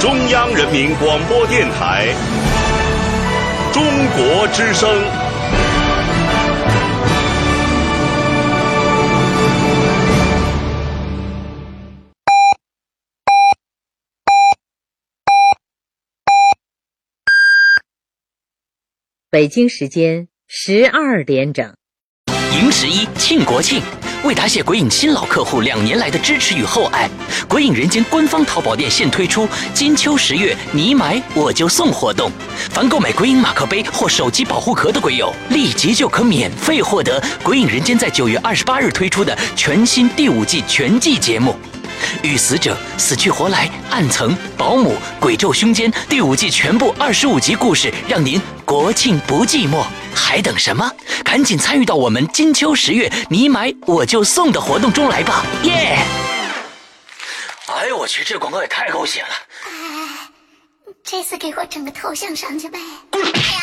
中央人民广播电台中国之声。北京时间十二点整，迎十一庆国庆，为答谢鬼影新老客户两年来的支持与厚爱，鬼影人间官方淘宝店现推出金秋十月你买我就送活动，凡购买鬼影马克杯或手机保护壳的鬼友，立即就可免费获得鬼影人间在九月二十八日推出的全新第五季全季节目。与死者、死去活来、暗层、保姆、鬼咒凶间第五季全部二十五集故事，让您国庆不寂寞，还等什么？赶紧参与到我们金秋十月你买我就送的活动中来吧！耶！哎呦我去，这广告也太狗血了！哎，这次给我整个头像上去呗！哎呀！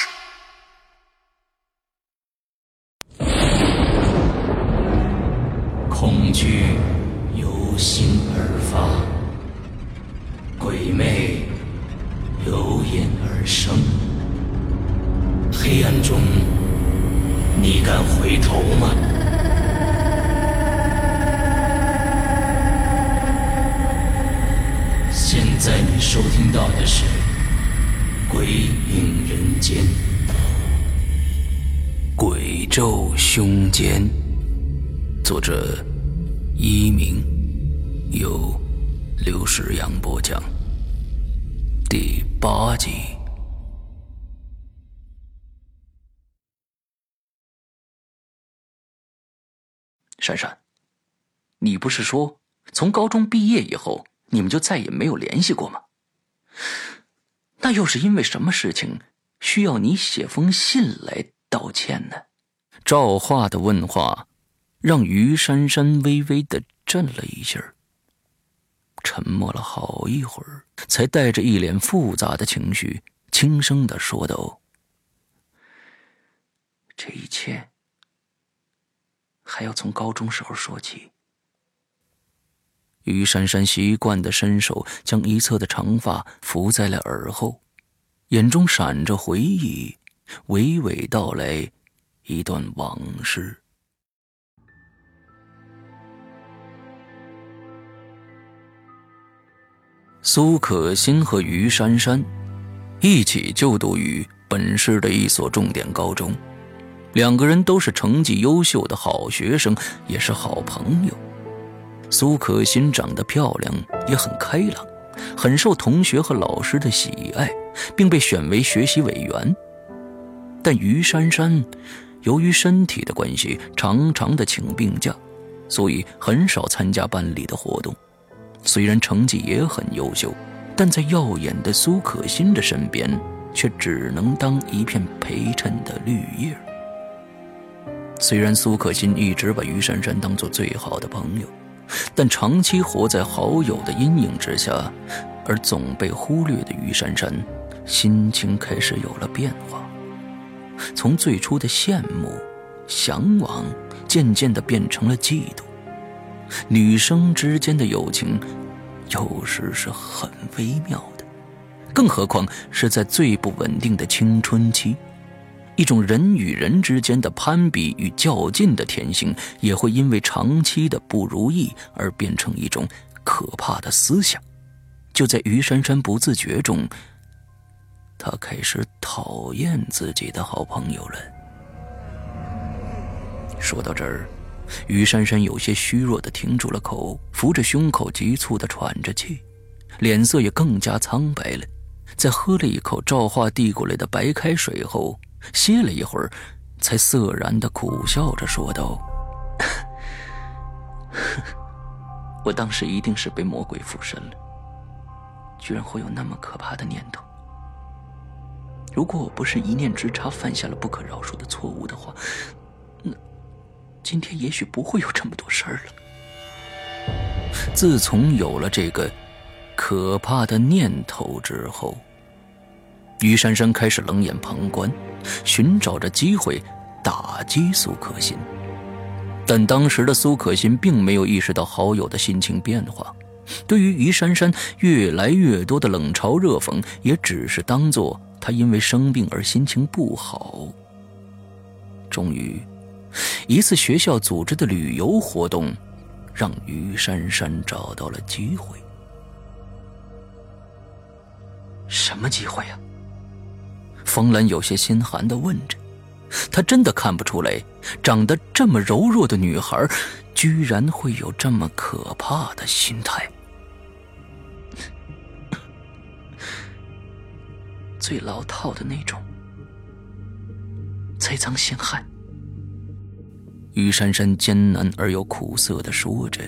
恐惧。心而发，鬼魅由眼而生。黑暗中，你敢回头吗？现在你收听到的是《鬼影人间》，鬼咒凶间，作者一鸣。由刘世阳播讲第八集。珊珊，你不是说从高中毕业以后你们就再也没有联系过吗？那又是因为什么事情需要你写封信来道歉呢？赵化的问话让于珊珊微微的震了一下沉默了好一会儿，才带着一脸复杂的情绪，轻声的说道：“这一切还要从高中时候说起。”于珊珊习惯的伸手将一侧的长发拂在了耳后，眼中闪着回忆，娓娓道来一段往事。苏可欣和于珊珊一起就读于本市的一所重点高中，两个人都是成绩优秀的好学生，也是好朋友。苏可欣长得漂亮，也很开朗，很受同学和老师的喜爱，并被选为学习委员。但于珊珊由于身体的关系，常常的请病假，所以很少参加班里的活动。虽然成绩也很优秀，但在耀眼的苏可欣的身边，却只能当一片陪衬的绿叶。虽然苏可欣一直把于珊珊当做最好的朋友，但长期活在好友的阴影之下，而总被忽略的于珊珊，心情开始有了变化。从最初的羡慕、向往，渐渐的变成了嫉妒。女生之间的友情，有时是很微妙的，更何况是在最不稳定的青春期，一种人与人之间的攀比与较劲的天性，也会因为长期的不如意而变成一种可怕的思想。就在于珊珊不自觉中，她开始讨厌自己的好朋友了。说到这儿。于珊珊有些虚弱的停住了口，扶着胸口，急促的喘着气，脸色也更加苍白了。在喝了一口赵化递过来的白开水后，歇了一会儿，才涩然的苦笑着说道：“我当时一定是被魔鬼附身了，居然会有那么可怕的念头。如果我不是一念之差犯下了不可饶恕的错误的话，……”今天也许不会有这么多事儿了。自从有了这个可怕的念头之后，于珊珊开始冷眼旁观，寻找着机会打击苏可心。但当时的苏可心并没有意识到好友的心情变化，对于于珊珊越来越多的冷嘲热讽，也只是当做她因为生病而心情不好。终于，一次学校组织的旅游活动，让于珊珊找到了机会。什么机会呀？冯兰有些心寒的问着。她真的看不出来，长得这么柔弱的女孩，居然会有这么可怕的心态。最老套的那种，栽赃陷害。于珊珊艰难而又苦涩的说着，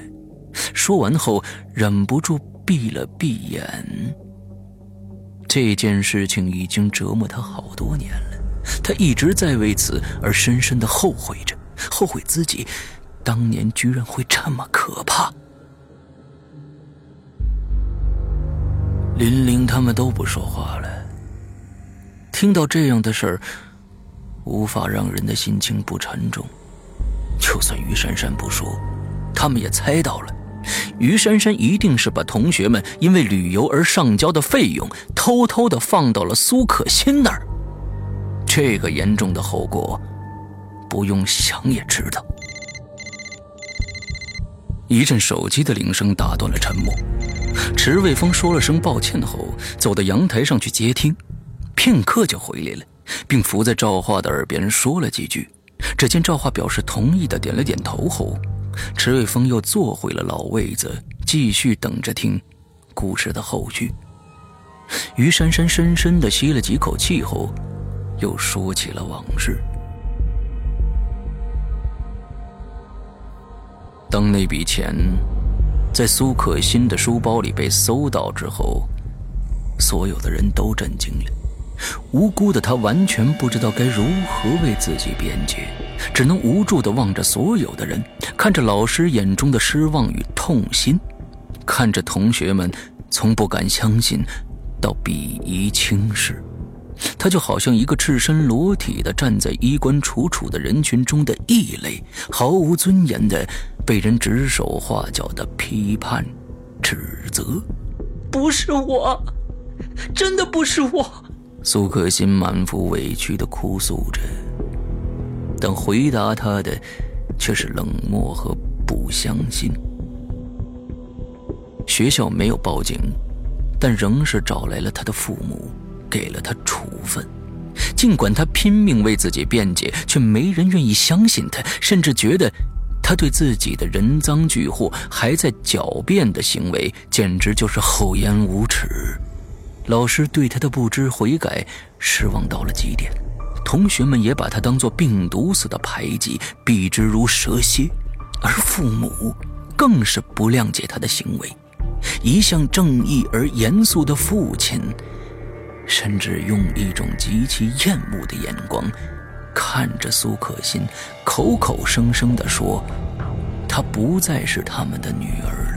说完后忍不住闭了闭眼。这件事情已经折磨他好多年了，他一直在为此而深深的后悔着，后悔自己当年居然会这么可怕。林玲他们都不说话了。听到这样的事儿，无法让人的心情不沉重。就算于珊珊不说，他们也猜到了，于珊珊一定是把同学们因为旅游而上交的费用偷偷的放到了苏可欣那儿。这个严重的后果，不用想也知道。一阵手机的铃声打断了沉默。池卫峰说了声抱歉后，走到阳台上去接听。片刻就回来了，并伏在赵化的耳边说了几句。只见赵化表示同意的点了点头后，池瑞峰又坐回了老位子，继续等着听故事的后续。于珊珊深深的吸了几口气后，又说起了往事。当那笔钱在苏可欣的书包里被搜到之后，所有的人都震惊了。无辜的他完全不知道该如何为自己辩解，只能无助的望着所有的人，看着老师眼中的失望与痛心，看着同学们从不敢相信到鄙夷轻视，他就好像一个赤身裸体的站在衣冠楚楚的人群中的异类，毫无尊严的被人指手画脚的批判、指责。不是我，真的不是我。苏可欣满腹委屈的哭诉着，但回答他的却是冷漠和不相信。学校没有报警，但仍是找来了他的父母，给了他处分。尽管他拼命为自己辩解，却没人愿意相信他，甚至觉得他对自己的人赃俱获还在狡辩的行为，简直就是厚颜无耻。老师对他的不知悔改失望到了极点，同学们也把他当作病毒似的排挤，避之如蛇蝎，而父母更是不谅解他的行为。一向正义而严肃的父亲，甚至用一种极其厌恶的眼光看着苏可欣，口口声声地说：“她不再是他们的女儿了。”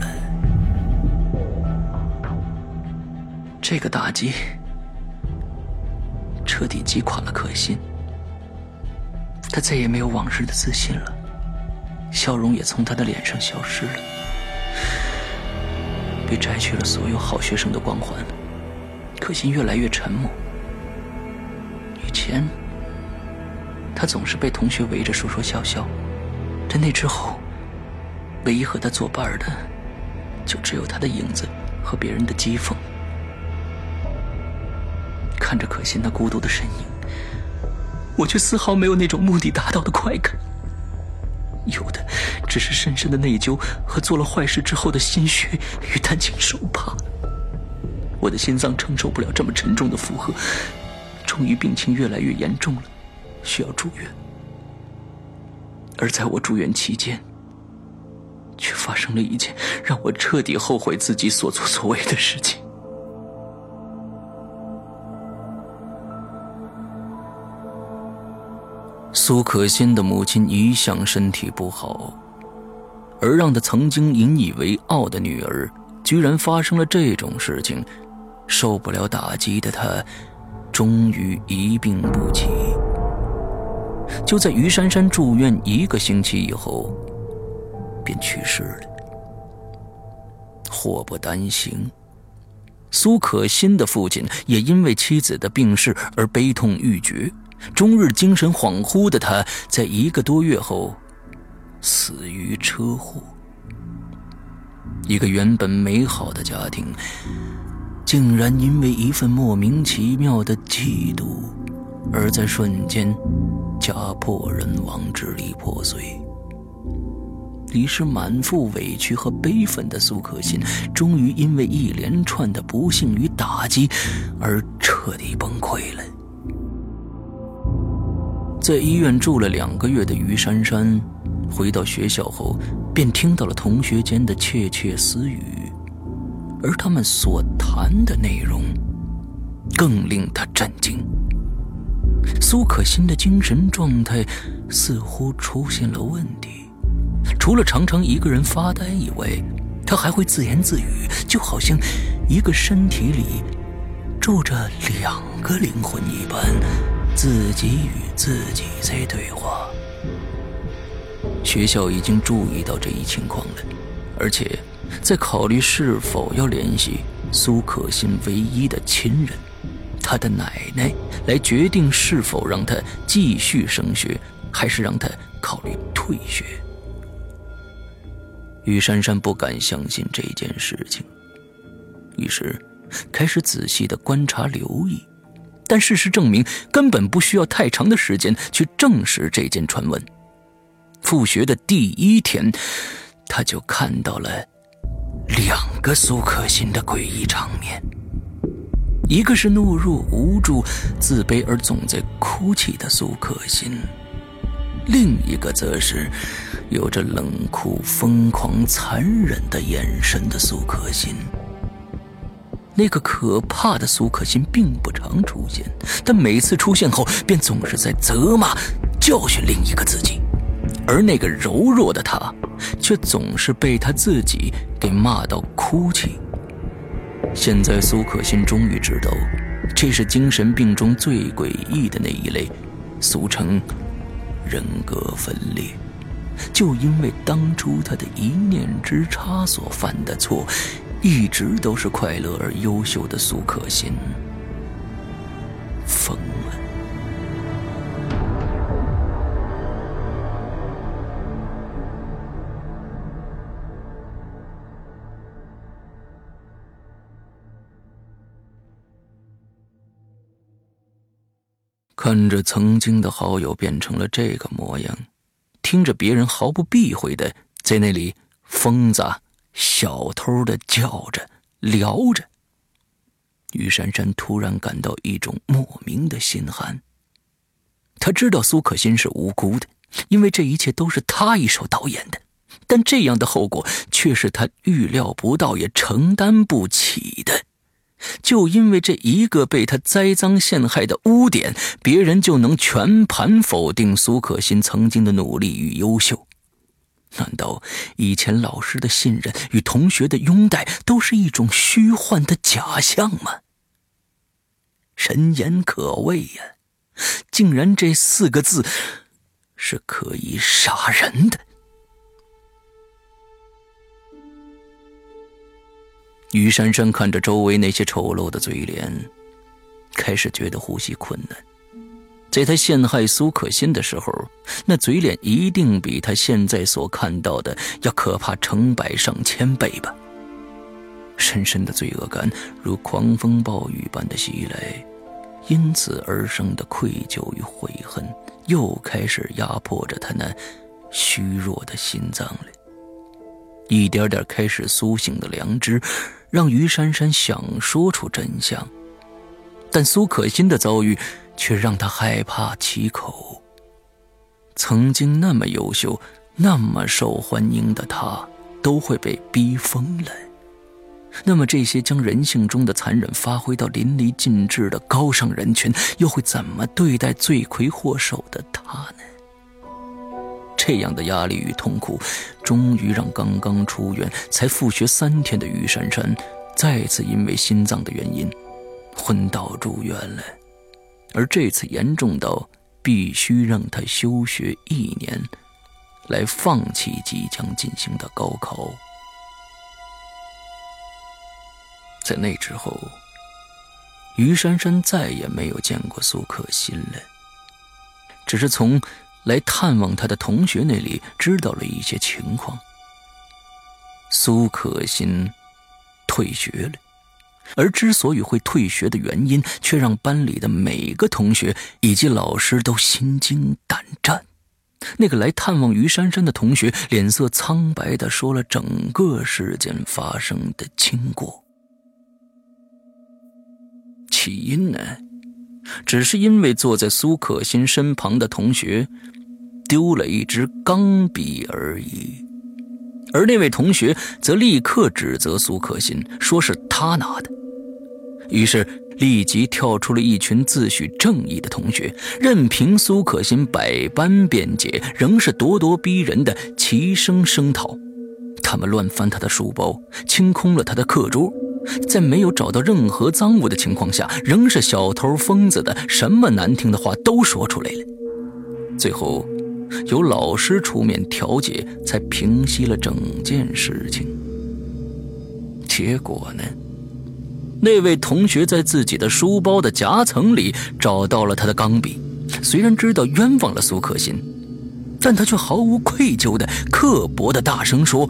这个打击彻底击垮了可心，他再也没有往日的自信了，笑容也从他的脸上消失了，被摘去了所有好学生的光环。可心越来越沉默。以前，他总是被同学围着说说笑笑，在那之后，唯一和他作伴的，就只有他的影子和别人的讥讽。看着可心那孤独的身影，我却丝毫没有那种目的达到的快感，有的只是深深的内疚和做了坏事之后的心虚与担惊受怕。我的心脏承受不了这么沉重的负荷，终于病情越来越严重了，需要住院。而在我住院期间，却发生了一件让我彻底后悔自己所作所为的事情。苏可欣的母亲一向身体不好，而让她曾经引以为傲的女儿，居然发生了这种事情，受不了打击的她，终于一病不起。就在于珊珊住院一个星期以后，便去世了。祸不单行。苏可欣的父亲也因为妻子的病逝而悲痛欲绝，终日精神恍惚的他，在一个多月后死于车祸。一个原本美好的家庭，竟然因为一份莫名其妙的嫉妒，而在瞬间家破人亡，支离破碎。于是，满腹委屈和悲愤的苏可欣，终于因为一连串的不幸与打击，而彻底崩溃了。在医院住了两个月的于珊珊，回到学校后，便听到了同学间的窃窃私语，而他们所谈的内容，更令她震惊。苏可欣的精神状态似乎出现了问题。除了常常一个人发呆以外，他还会自言自语，就好像一个身体里住着两个灵魂一般，自己与自己在对话。学校已经注意到这一情况了，而且在考虑是否要联系苏可欣唯一的亲人，她的奶奶，来决定是否让她继续升学，还是让她考虑退学。于珊珊不敢相信这件事情，于是开始仔细的观察、留意。但事实证明，根本不需要太长的时间去证实这件传闻。复学的第一天，他就看到了两个苏可欣的诡异场面：一个是懦弱、无助、自卑而总在哭泣的苏可欣，另一个则是……有着冷酷、疯狂、残忍的眼神的苏可欣，那个可怕的苏可欣并不常出现，但每次出现后，便总是在责骂、教训另一个自己，而那个柔弱的他，却总是被他自己给骂到哭泣。现在，苏可欣终于知道，这是精神病中最诡异的那一类，俗称人格分裂。就因为当初他的一念之差所犯的错，一直都是快乐而优秀的苏可欣疯了。看着曾经的好友变成了这个模样。听着别人毫不避讳的在那里疯子、小偷的叫着、聊着，于珊珊突然感到一种莫名的心寒。他知道苏可欣是无辜的，因为这一切都是他一手导演的，但这样的后果却是他预料不到也承担不起的。就因为这一个被他栽赃陷害的污点，别人就能全盘否定苏可欣曾经的努力与优秀？难道以前老师的信任与同学的拥戴都是一种虚幻的假象吗？人言可畏呀，竟然这四个字是可以杀人的。于珊珊看着周围那些丑陋的嘴脸，开始觉得呼吸困难。在他陷害苏可欣的时候，那嘴脸一定比他现在所看到的要可怕成百上千倍吧。深深的罪恶感如狂风暴雨般的袭来，因此而生的愧疚与悔恨，又开始压迫着他那虚弱的心脏了。一点点开始苏醒的良知。让于珊珊想说出真相，但苏可欣的遭遇却让他害怕启口。曾经那么优秀、那么受欢迎的他，都会被逼疯了。那么，这些将人性中的残忍发挥到淋漓尽致的高尚人群，又会怎么对待罪魁祸首的他呢？这样的压力与痛苦，终于让刚刚出院才复学三天的于珊珊，再次因为心脏的原因昏倒住院了。而这次严重到必须让他休学一年，来放弃即将进行的高考。在那之后，于珊珊再也没有见过苏可心了，只是从来探望她的同学那里知道了一些情况。苏可心退学了，而之所以会退学的原因，却让班里的每个同学以及老师都心惊胆战。那个来探望于珊珊的同学脸色苍白的说了整个事件发生的经过。起因呢，只是因为坐在苏可心身旁的同学丢了一支钢笔而已，而那位同学则立刻指责苏可心，说是他拿的。于是。立即跳出了一群自诩正义的同学，任凭苏可心百般辩解，仍是咄咄逼人的齐声声讨。他们乱翻他的书包，清空了他的课桌，在没有找到任何赃物的情况下，仍是小偷疯子的什么难听的话都说出来了。最后，由老师出面调解，才平息了整件事情。结果呢？那位同学在自己的书包的夹层里找到了他的钢笔，虽然知道冤枉了苏可心，但他却毫无愧疚的刻薄的大声说：“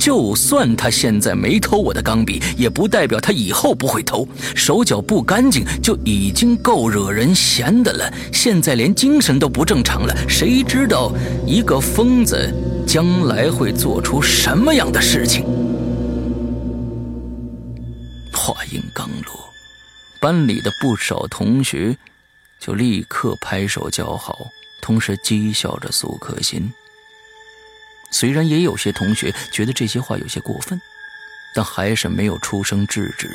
就算他现在没偷我的钢笔，也不代表他以后不会偷。手脚不干净就已经够惹人嫌的了，现在连精神都不正常了，谁知道一个疯子将来会做出什么样的事情？”话音刚落，班里的不少同学就立刻拍手叫好，同时讥笑着苏可心。虽然也有些同学觉得这些话有些过分，但还是没有出声制止。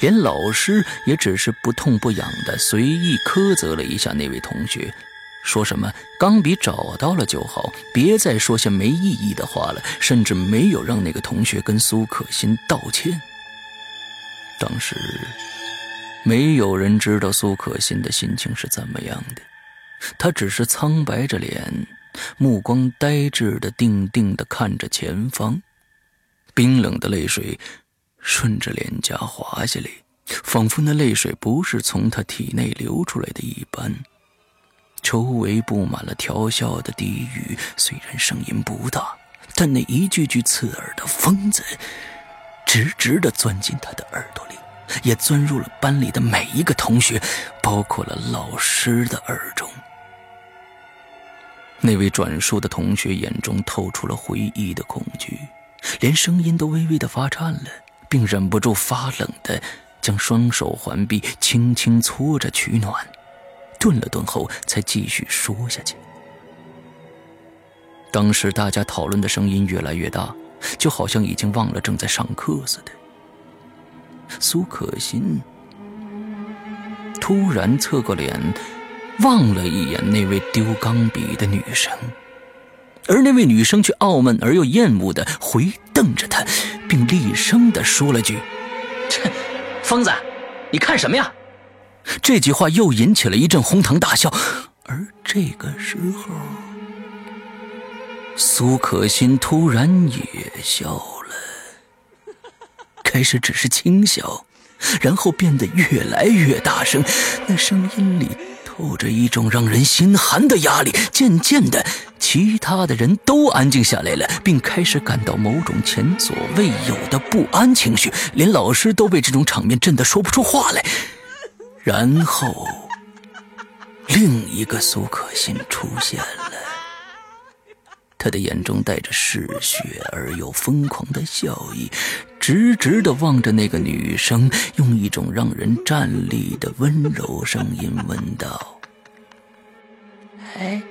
连老师也只是不痛不痒的随意苛责了一下那位同学，说什么钢笔找到了就好，别再说些没意义的话了，甚至没有让那个同学跟苏可心道歉。当时，没有人知道苏可心的心情是怎么样的，她只是苍白着脸，目光呆滞的、定定的看着前方，冰冷的泪水顺着脸颊滑下来，仿佛那泪水不是从她体内流出来的一般。周围布满了调笑的低语，虽然声音不大，但那一句句刺耳的“疯子”。直直的钻进他的耳朵里，也钻入了班里的每一个同学，包括了老师的耳中。那位转述的同学眼中透出了回忆的恐惧，连声音都微微的发颤了，并忍不住发冷的将双手环臂轻轻搓着取暖，顿了顿后才继续说下去。当时大家讨论的声音越来越大。就好像已经忘了正在上课似的。苏可心突然侧过脸，望了一眼那位丢钢笔的女生，而那位女生却傲慢而又厌恶的回瞪着他，并厉声的说了句：“切，疯子，你看什么呀？”这句话又引起了一阵哄堂大笑，而这个时候。苏可心突然也笑了，开始只是轻笑，然后变得越来越大声，那声音里透着一种让人心寒的压力。渐渐的，其他的人都安静下来了，并开始感到某种前所未有的不安情绪，连老师都被这种场面震得说不出话来。然后，另一个苏可心出现了。他的眼中带着嗜血而又疯狂的笑意，直直的望着那个女生，用一种让人站立的温柔声音问道：“哎，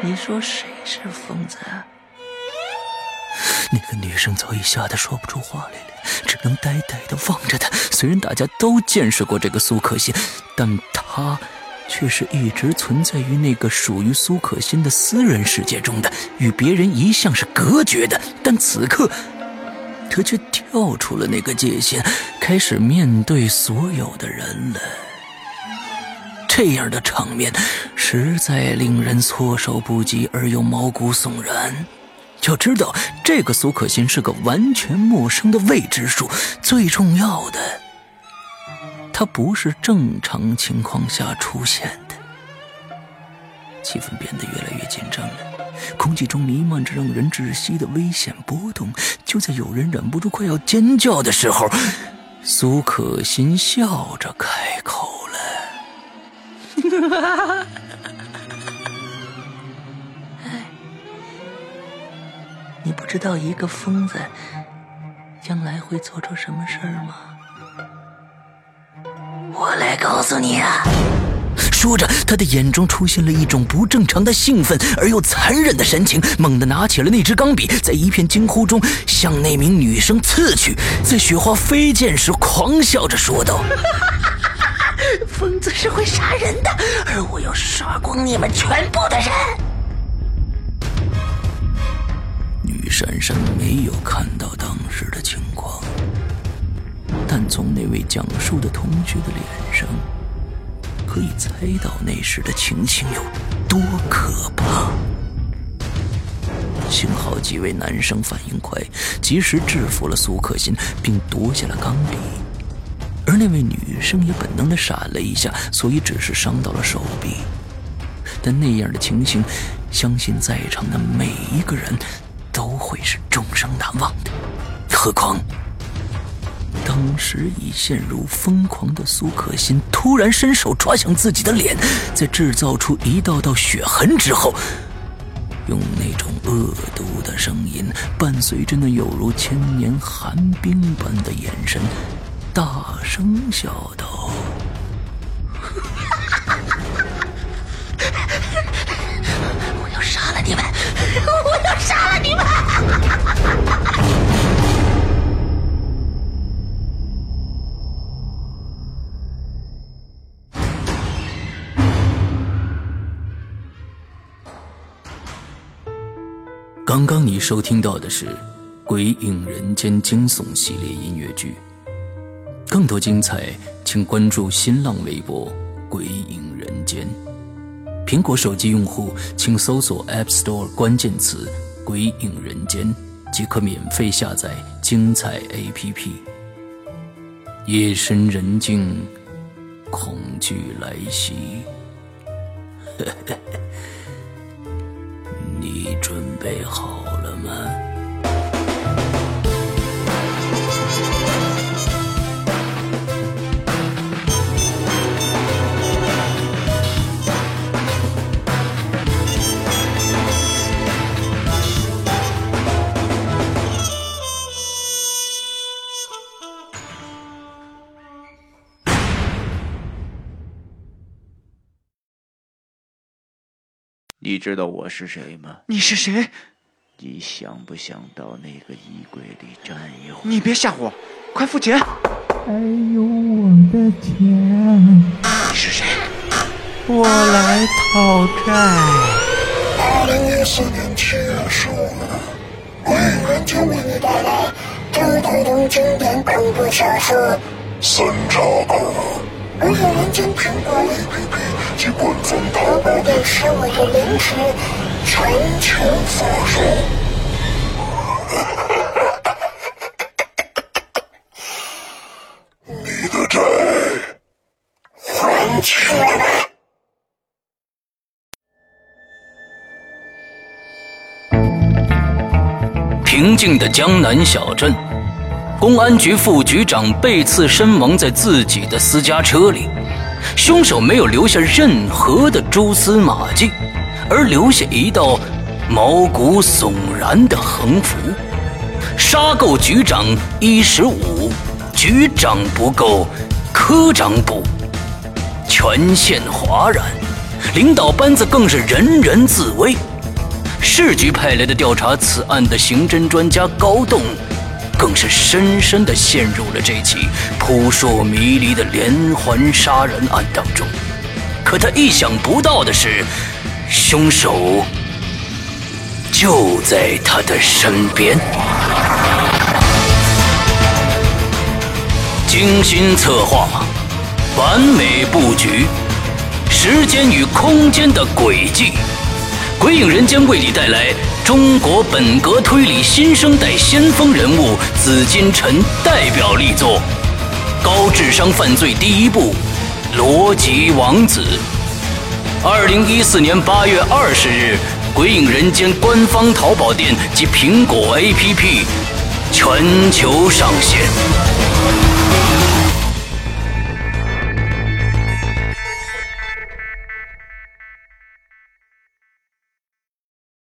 你说谁是疯子？”那个女生早已吓得说不出话来了，只能呆呆的望着他。虽然大家都见识过这个苏可心，但她。却是一直存在于那个属于苏可心的私人世界中的，与别人一向是隔绝的。但此刻，他却跳出了那个界限，开始面对所有的人了。这样的场面，实在令人措手不及而又毛骨悚然。要知道，这个苏可欣是个完全陌生的未知数。最重要的，他不是正常情况下出现的。气氛变得越来越紧张了，空气中弥漫着让人窒息的危险波动。就在有人忍不住快要尖叫的时候，苏可欣笑着开口了。你不知道一个疯子将来会做出什么事儿吗？我来告诉你啊！说着，他的眼中出现了一种不正常的兴奋而又残忍的神情，猛地拿起了那支钢笔，在一片惊呼中向那名女生刺去。在雪花飞溅时，狂笑着说道：“疯子是会杀人的，而我要杀光你们全部的人。”女珊珊没有看到当时的情况，但从那位讲述的同学的脸上。可以猜到那时的情形有多可怕。幸好几位男生反应快，及时制服了苏可欣，并夺下了钢笔。而那位女生也本能的闪了一下，所以只是伤到了手臂。但那样的情形，相信在场的每一个人都会是终生难忘的。何况……同时已陷入疯狂的苏可欣突然伸手抓向自己的脸，在制造出一道道血痕之后，用那种恶毒的声音，伴随着那有如千年寒冰般的眼神，大声笑道：“刚刚你收听到的是《鬼影人间》惊悚系列音乐剧，更多精彩，请关注新浪微博“鬼影人间”。苹果手机用户请搜索 App Store 关键词“鬼影人间”，即可免费下载精彩 APP。夜深人静，恐惧来袭。你准备好了吗？你知道我是谁吗？你是谁？你想不想到那个衣柜里站一会儿？你别吓我，快付钱！还有我的钱。你是谁？我来讨债。二零一四年七月十五日，鬼影人间为你带来周德东经典恐怖小说《三叉口》。鬼影人间苹果 APP 及官方淘宝店十五日零时全球发售。你的债还清了吗。平静的江南小镇。公安局副局长被刺身亡在自己的私家车里，凶手没有留下任何的蛛丝马迹，而留下一道毛骨悚然的横幅：“杀够局长一十五，局长不够，科长补。”全县哗然，领导班子更是人人自危。市局派来的调查此案的刑侦专家高栋。更是深深的陷入了这起扑朔迷离的连环杀人案当中。可他意想不到的是，凶手就在他的身边。精心策划，完美布局，时间与空间的轨迹，鬼影人间为你带来中国本格推理新生代先锋人物紫金陈代表力作《高智商犯罪第一部：逻辑王子》。二零一四年八月二十日，鬼影人间官方淘宝店及苹果 APP 全球上线。